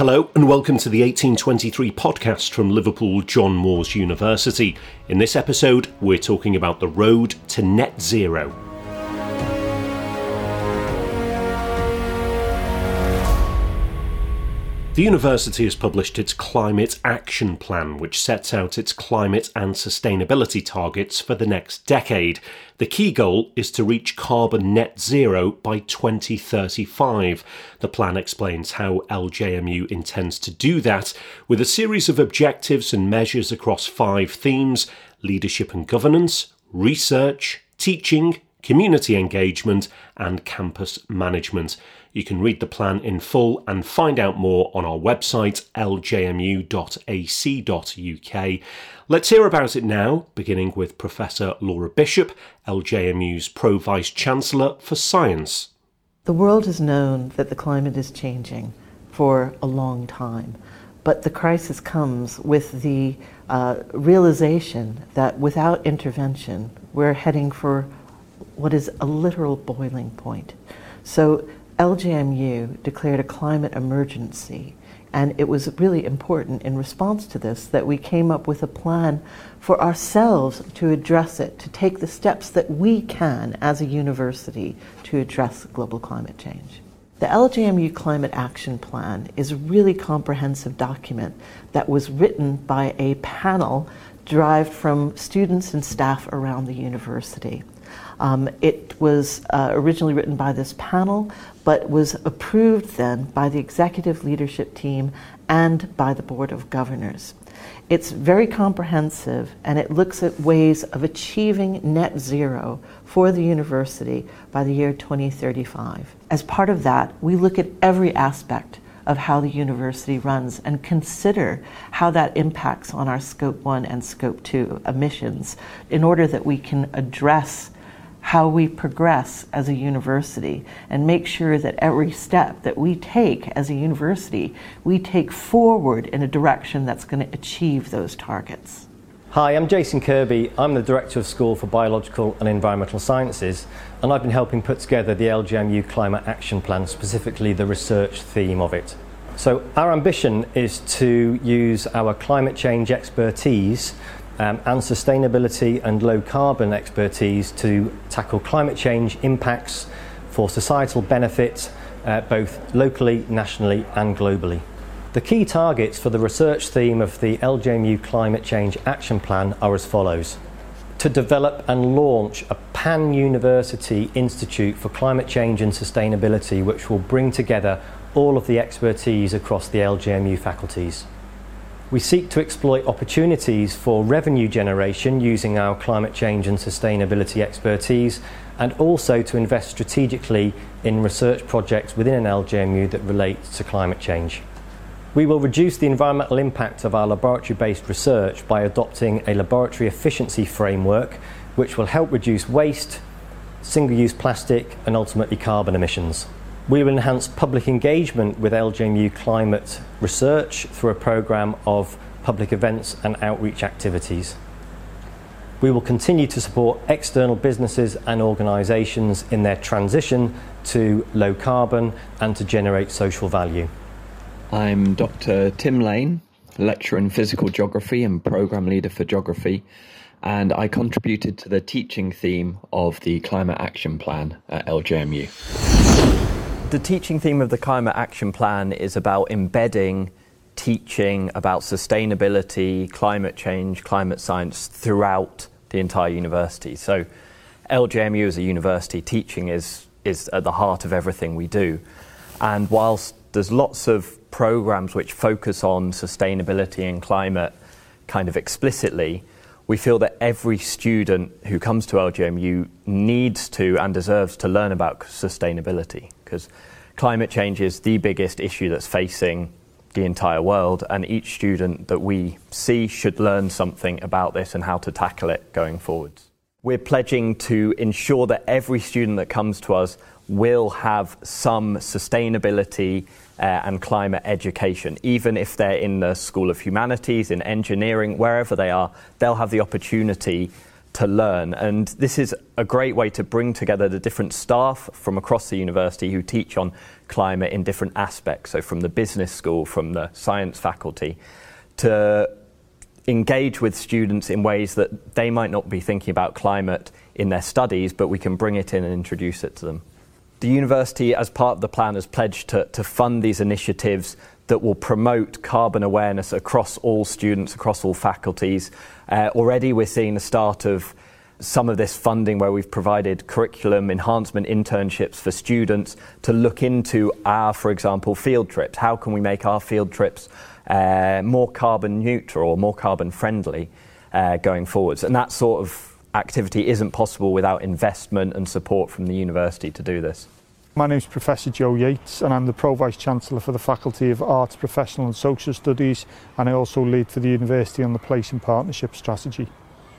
Hello, and welcome to the 1823 podcast from Liverpool John Moores University. In this episode, we're talking about the road to net zero. The university has published its Climate Action Plan, which sets out its climate and sustainability targets for the next decade. The key goal is to reach carbon net zero by 2035. The plan explains how LJMU intends to do that with a series of objectives and measures across five themes leadership and governance, research, teaching, community engagement, and campus management. You can read the plan in full and find out more on our website ljmu.ac.uk. Let's hear about it now, beginning with Professor Laura Bishop, LJMU's Pro Vice Chancellor for Science. The world has known that the climate is changing for a long time, but the crisis comes with the uh, realization that without intervention, we're heading for what is a literal boiling point. So LJMU declared a climate emergency, and it was really important in response to this that we came up with a plan for ourselves to address it, to take the steps that we can as a university to address global climate change. The LJMU Climate Action Plan is a really comprehensive document that was written by a panel derived from students and staff around the university. Um, it was uh, originally written by this panel, but was approved then by the executive leadership team and by the Board of Governors. It's very comprehensive and it looks at ways of achieving net zero for the university by the year 2035. As part of that, we look at every aspect of how the university runs and consider how that impacts on our scope 1 and scope 2 emissions in order that we can address how we progress as a university and make sure that every step that we take as a university, we take forward in a direction that's going to achieve those targets. Hi, I'm Jason Kirby. I'm the Director of School for Biological and Environmental Sciences, and I've been helping put together the LJMU Climate Action Plan, specifically the research theme of it. So, our ambition is to use our climate change expertise um, and sustainability and low carbon expertise to tackle climate change impacts for societal benefit uh, both locally, nationally, and globally. The key targets for the research theme of the LJMU Climate Change Action Plan are as follows. To develop and launch a pan university institute for climate change and sustainability, which will bring together all of the expertise across the LJMU faculties. We seek to exploit opportunities for revenue generation using our climate change and sustainability expertise and also to invest strategically in research projects within an LJMU that relate to climate change. We will reduce the environmental impact of our laboratory based research by adopting a laboratory efficiency framework which will help reduce waste, single use plastic, and ultimately carbon emissions. We will enhance public engagement with LJMU climate research through a programme of public events and outreach activities. We will continue to support external businesses and organisations in their transition to low carbon and to generate social value. I'm Dr. Tim Lane, lecturer in physical geography and programme leader for geography, and I contributed to the teaching theme of the Climate Action Plan at LJMU. The teaching theme of the Climate Action Plan is about embedding teaching about sustainability, climate change, climate science throughout the entire university. So, LJMU as a university, teaching is, is at the heart of everything we do. And whilst there's lots of programs which focus on sustainability and climate kind of explicitly, we feel that every student who comes to LJMU needs to and deserves to learn about sustainability because climate change is the biggest issue that's facing the entire world, and each student that we see should learn something about this and how to tackle it going forwards. We're pledging to ensure that every student that comes to us will have some sustainability uh, and climate education. Even if they're in the School of Humanities, in engineering, wherever they are, they'll have the opportunity to learn. And this is a great way to bring together the different staff from across the university who teach on climate in different aspects. So, from the business school, from the science faculty, to engage with students in ways that they might not be thinking about climate in their studies, but we can bring it in and introduce it to them. The university, as part of the plan, has pledged to, to fund these initiatives that will promote carbon awareness across all students, across all faculties. Uh, already, we're seeing the start of some of this funding where we've provided curriculum enhancement internships for students to look into our, for example, field trips. How can we make our field trips uh, more carbon neutral or more carbon friendly uh, going forwards? And that sort of activity isn't possible without investment and support from the university to do this. My name is Professor Joe Yates and I'm the Pro-Vice Chancellor for the Faculty of Arts, Professional and Social Studies and I also lead for the University on the Place and Partnership Strategy.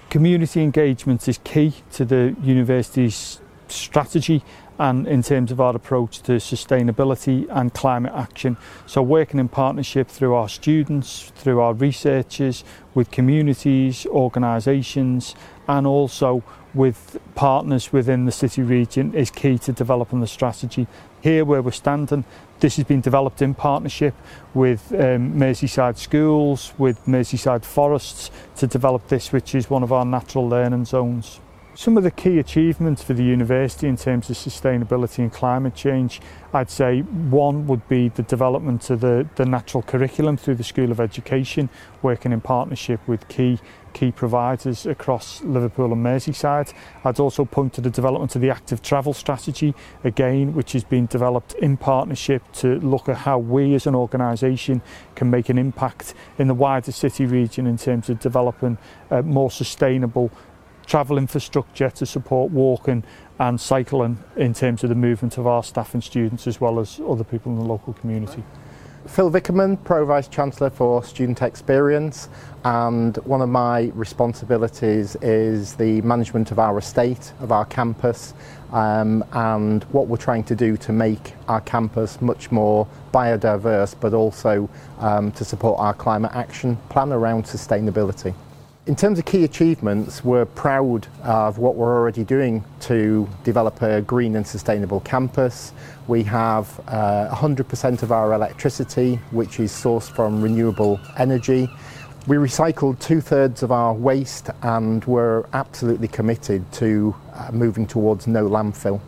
Community engagement is key to the university's strategy and in terms of our approach to sustainability and climate action. So working in partnership through our students, through our researchers, with communities, organisations and also with partners within the city region is key to developing the strategy. Here where we're standing, this has been developed in partnership with um, Merseyside schools, with Merseyside forests to develop this which is one of our natural learning zones. Some of the key achievements for the university in terms of sustainability and climate change, I'd say one would be the development of the, the natural curriculum through the School of Education, working in partnership with key key providers across Liverpool and Merseyside. I'd also point to the development of the active travel strategy, again, which has been developed in partnership to look at how we as an organisation can make an impact in the wider city region in terms of developing uh, more sustainable travel infrastructure to support walking and cycling in terms of the movement of our staff and students as well as other people in the local community. Phil Vickerman, Pro Vice Chancellor for Student Experience, and one of my responsibilities is the management of our estate, of our campus, um, and what we're trying to do to make our campus much more biodiverse, but also um, to support our climate action plan around sustainability. In terms of key achievements, we're proud of what we're already doing to develop a green and sustainable campus. We have uh, 100% of our electricity, which is sourced from renewable energy. We recycled two thirds of our waste and we're absolutely committed to uh, moving towards no landfill.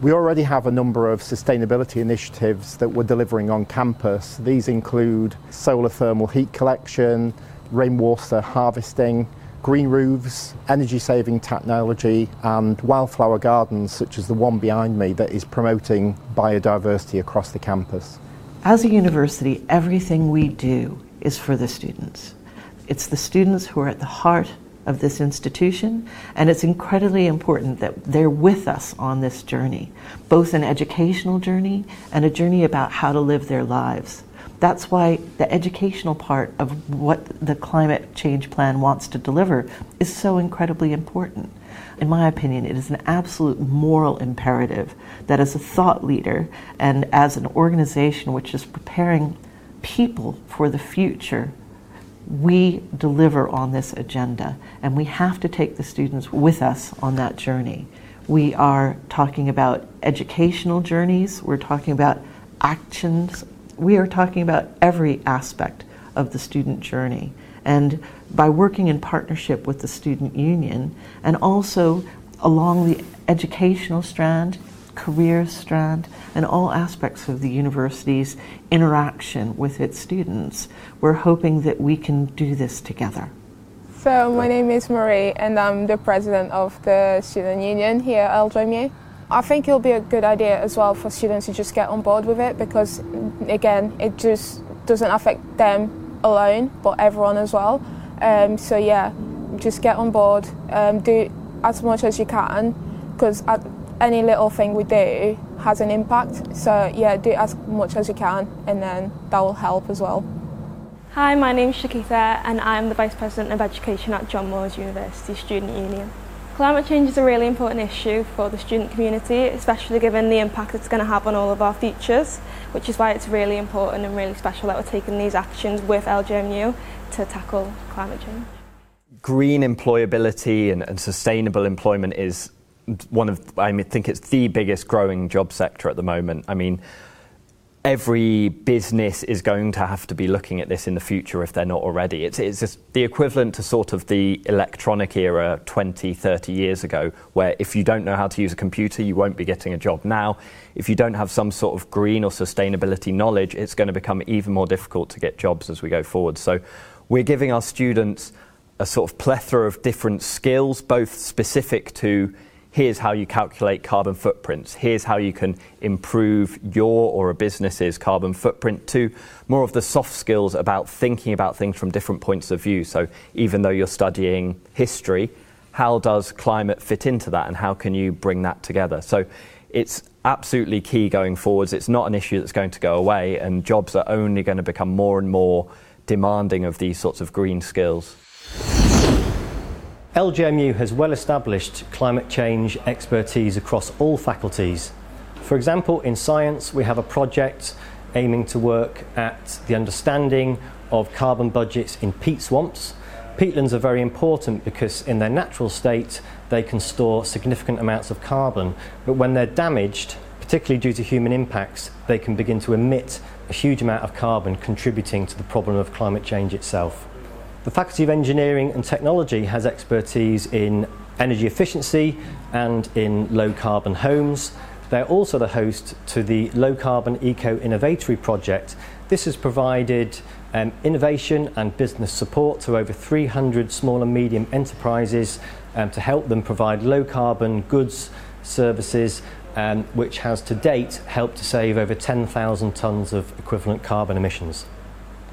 We already have a number of sustainability initiatives that we're delivering on campus. These include solar thermal heat collection, rainwater harvesting, green roofs, energy saving technology, and wildflower gardens, such as the one behind me, that is promoting biodiversity across the campus. As a university, everything we do is for the students. It's the students who are at the heart of this institution, and it's incredibly important that they're with us on this journey, both an educational journey and a journey about how to live their lives. That's why the educational part of what the climate change plan wants to deliver is so incredibly important. In my opinion, it is an absolute moral imperative that as a thought leader and as an organization which is preparing people for the future, we deliver on this agenda and we have to take the students with us on that journey. We are talking about educational journeys, we're talking about actions we are talking about every aspect of the student journey. And by working in partnership with the student union and also along the educational strand, career strand, and all aspects of the university's interaction with its students, we're hoping that we can do this together. So, my name is Marie, and I'm the president of the student union here at LJMU. I think it'll be a good idea as well for students to just get on board with it because, again, it just doesn't affect them alone, but everyone as well. Um, so yeah, just get on board, um, do as much as you can because any little thing we do has an impact. So yeah, do as much as you can, and then that will help as well. Hi, my name is Shakitha, and I'm the Vice President of Education at John Moores University Student Union. Climate change is a really important issue for the student community, especially given the impact it's going to have on all of our futures, which is why it's really important and really special that we're taking these actions with LJMU to tackle climate change. green employability and, and sustainable employment is one of, I mean, think it's the biggest growing job sector at the moment. I mean, every business is going to have to be looking at this in the future if they're not already. It's, it's the equivalent to sort of the electronic era 20, 30 years ago, where if you don't know how to use a computer, you won't be getting a job. Now, if you don't have some sort of green or sustainability knowledge, it's going to become even more difficult to get jobs as we go forward. So we're giving our students a sort of plethora of different skills, both specific to here's how you calculate carbon footprints, here's how you can improve your or a business's carbon footprint, to more of the soft skills about thinking about things from different points of view. So even though you're studying history, how does climate fit into that and how can you bring that together? So it's absolutely key going forwards. It's not an issue that's going to go away, and jobs are only going to become more and more demanding of these sorts of green skills. LJMU has well established climate change expertise across all faculties. For example, in science, we have a project aiming to work at the understanding of carbon budgets in peat swamps. Peatlands are very important because, in their natural state, they can store significant amounts of carbon, but when they're damaged, particularly due to human impacts, they can begin to emit a huge amount of carbon, contributing to the problem of climate change itself. The Faculty of Engineering and Technology has expertise in energy efficiency and in low carbon homes. They're also the host to the Low Carbon Eco Innovatory Project. This has provided um, innovation and business support to over 300 small and medium enterprises um, to help them provide low carbon goods, services, um, which has to date helped to save over 10,000 tonnes of equivalent carbon emissions.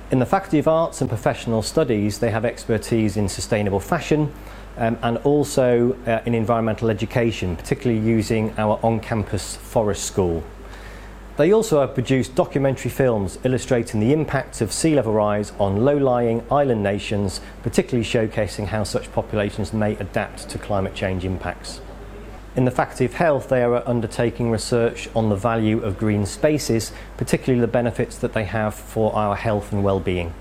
In the Faculty of Arts and Professional Studies, they have expertise in sustainable fashion um, and also uh, in environmental education, particularly using our on campus forest school. They also have produced documentary films illustrating the impacts of sea level rise on low lying island nations, particularly showcasing how such populations may adapt to climate change impacts. In the Faculty of Health, they are undertaking research on the value of green spaces, particularly the benefits that they have for our health and well-being.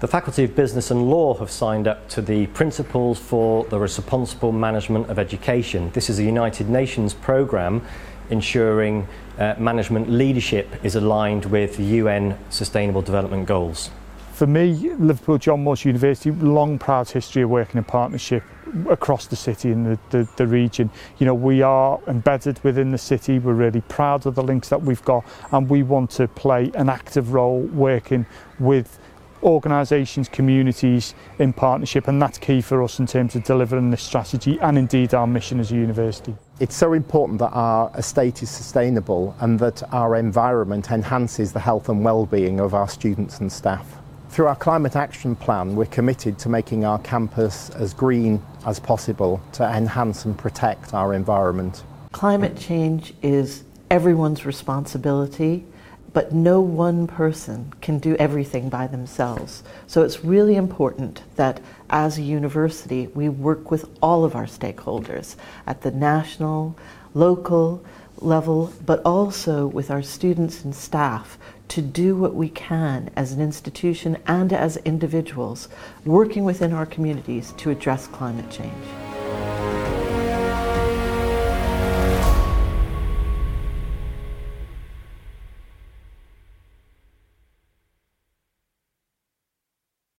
The Faculty of Business and Law have signed up to the Principles for the Responsible Management of Education. This is a United Nations programme ensuring uh, management leadership is aligned with UN Sustainable Development Goals. For me, Liverpool John Moores University, long proud history of working in partnership across the city and the, the, the region. You know, we are embedded within the city, we're really proud of the links that we've got and we want to play an active role working with organisations, communities in partnership and that's key for us in terms of delivering this strategy and indeed our mission as a university. It's so important that our estate is sustainable and that our environment enhances the health and well-being of our students and staff. Through our climate action plan, we're committed to making our campus as green as possible to enhance and protect our environment. Climate change is everyone's responsibility, but no one person can do everything by themselves. So it's really important that as a university, we work with all of our stakeholders at the national, local level, but also with our students and staff to do what we can as an institution and as individuals working within our communities to address climate change.